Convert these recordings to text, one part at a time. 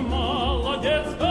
Молодец,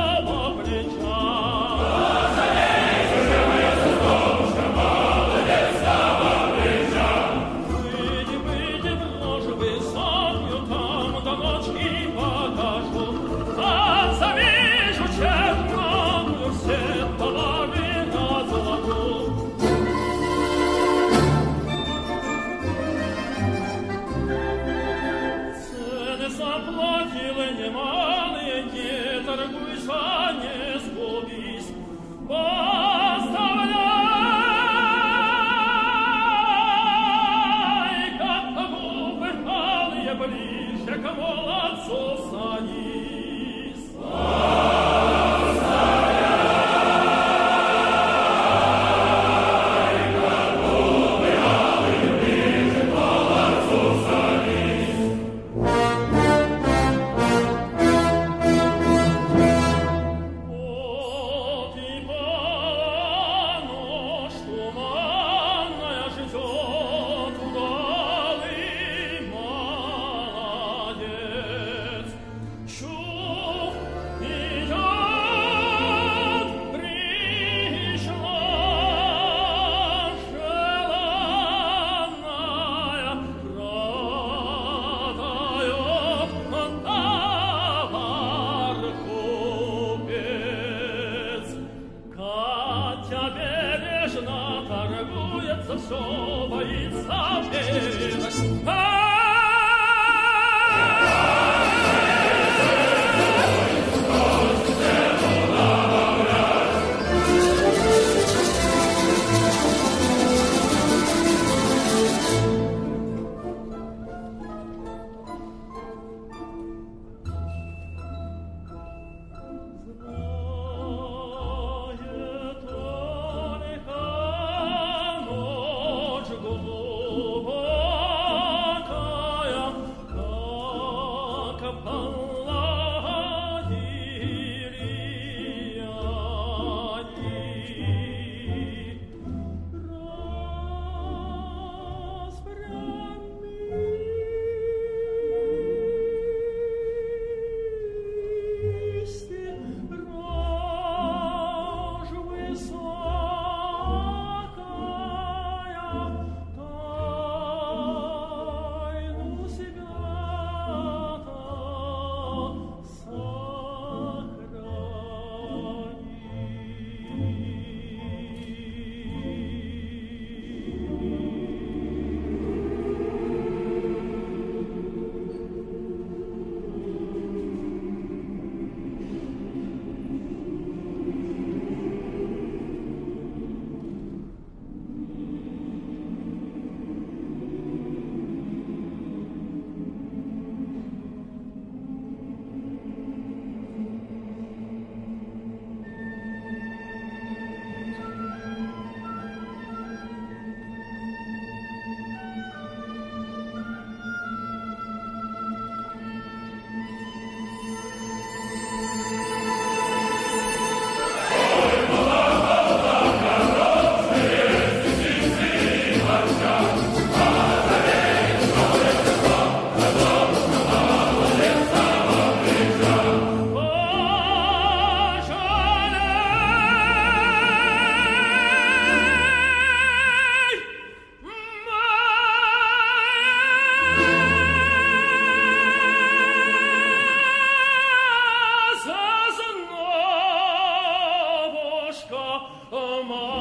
Oh, my.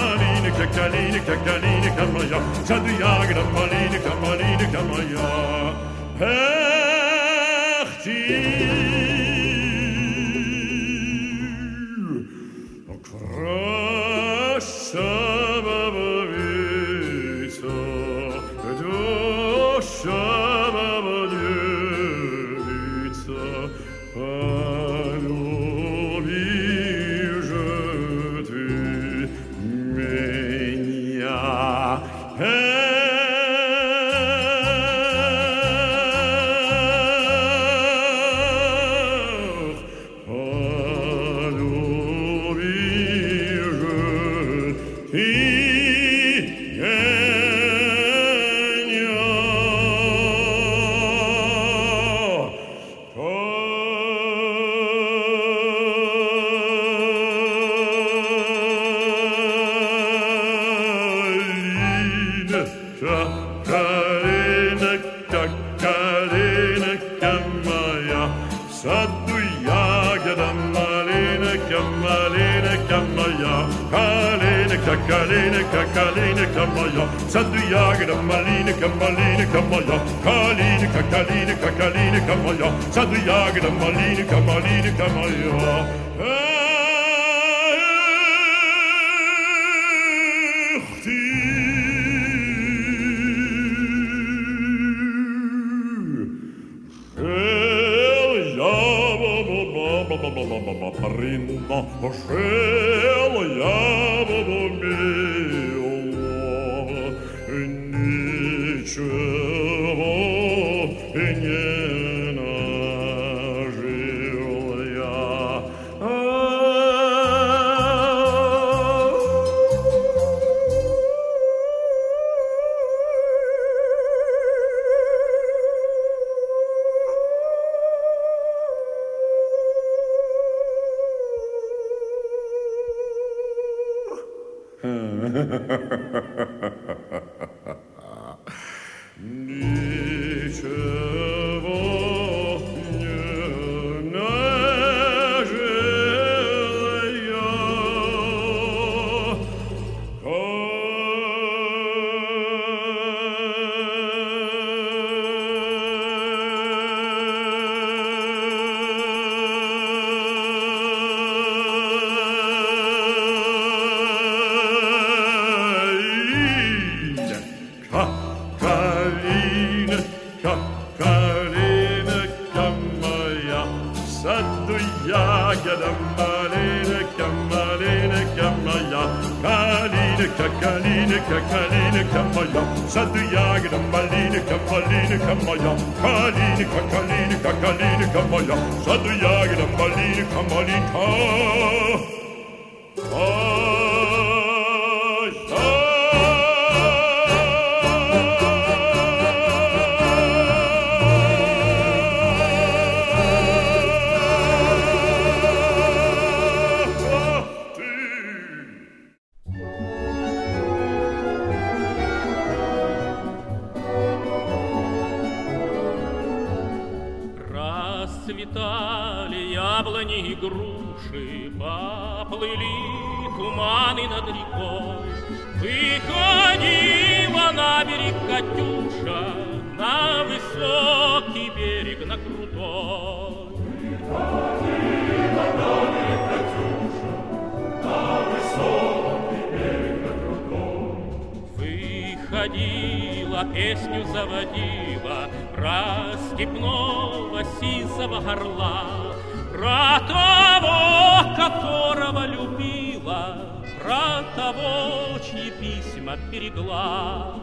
Kakalini, kakalini, Kamaya, Sadu Yagra, Maline, Kamaline, Kamaya. Hey! Sadhuyagra Malinika Malinika Maya Kalinika Kalinika Kalinika Maya Sadhuyagra Malinika Malinika Maya Parinda, zat te jagen. En Malineka, Malineka, Maja, Kalineka, Kalineka, Kalineka, Maja, zat te яблони и груши, Поплыли туманы над рекой. Выходила на берег Катюша, На высокий берег, на крутой. Выходила, песню заводила Про степного сизого горла, Про того, которого любила, Про того, чьи письма берегла.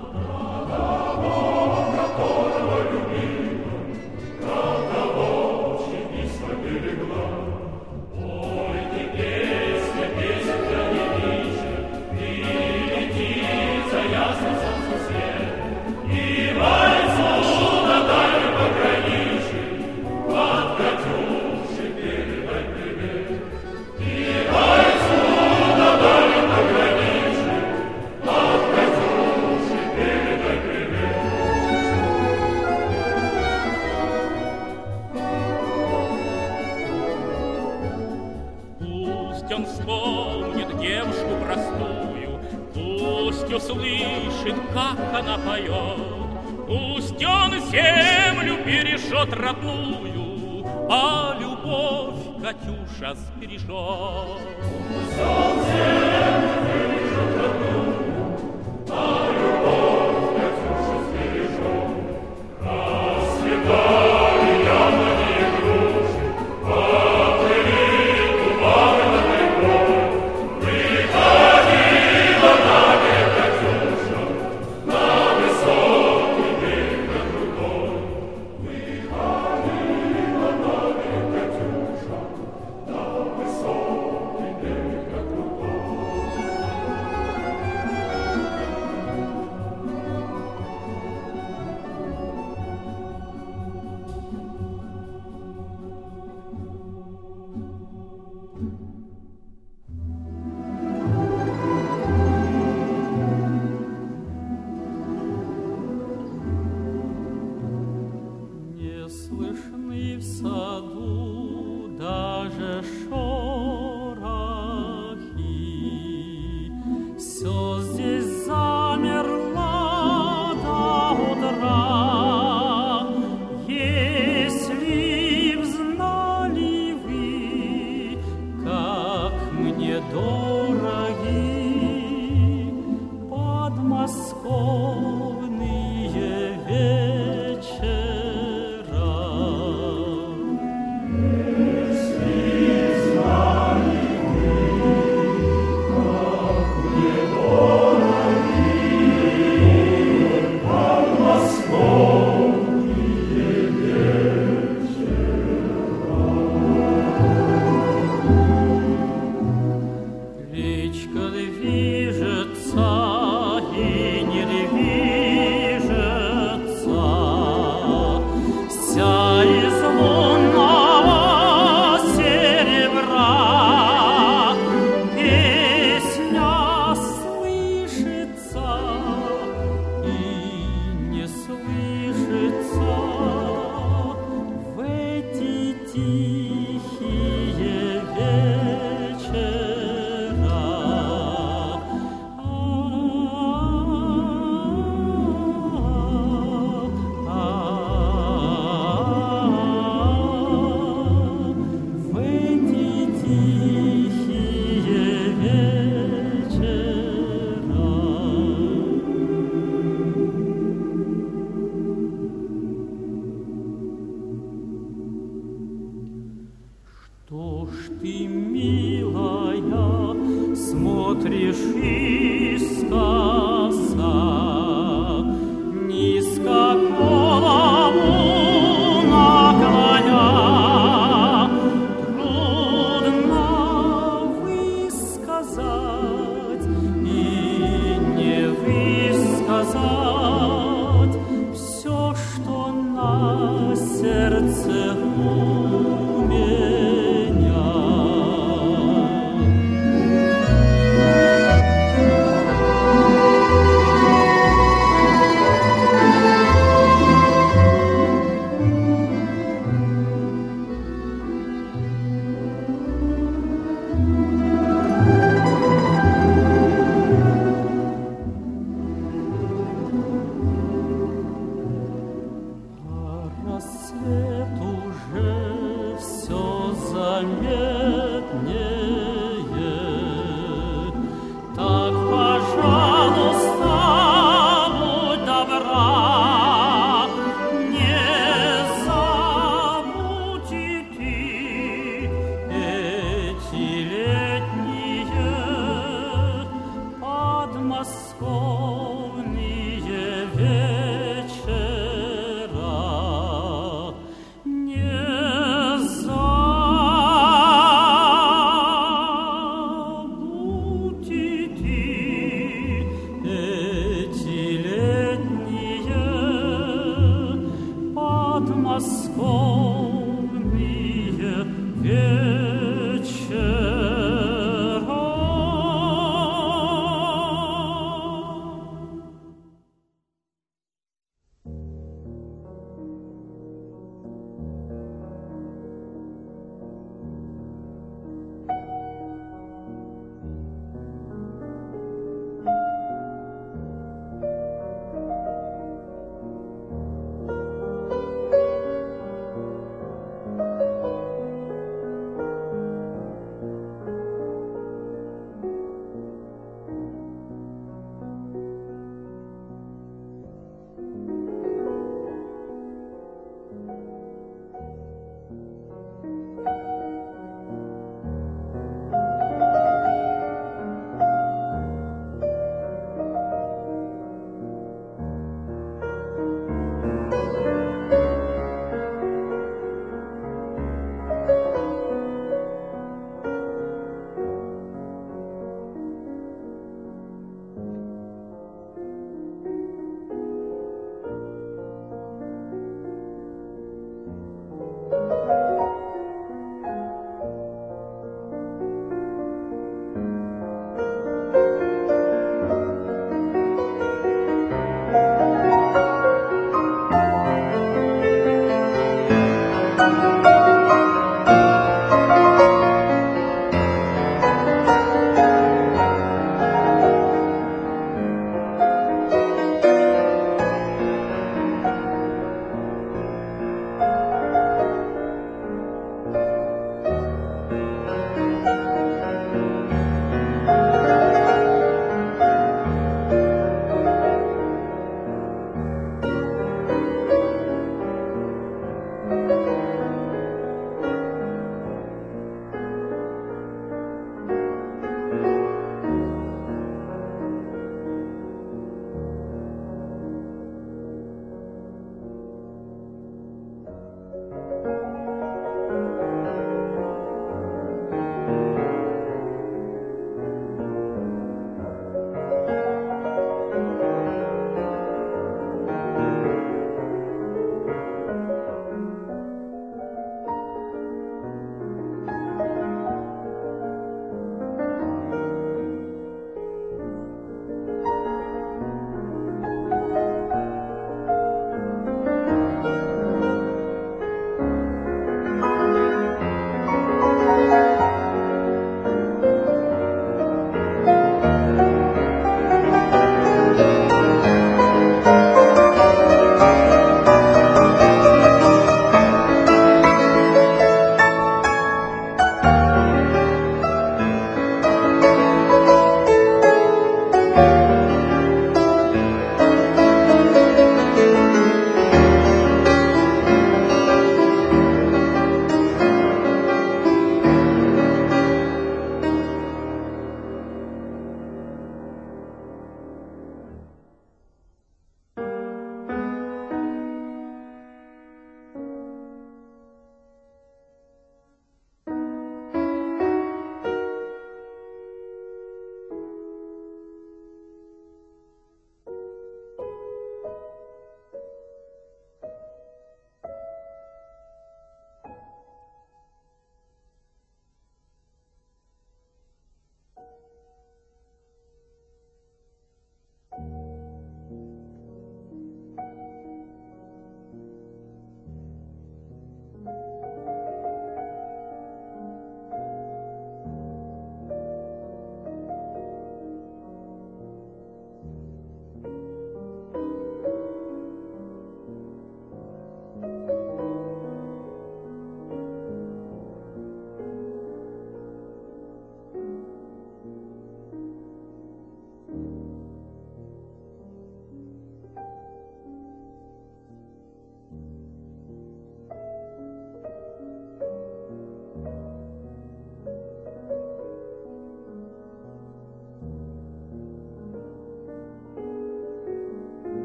atmos omnie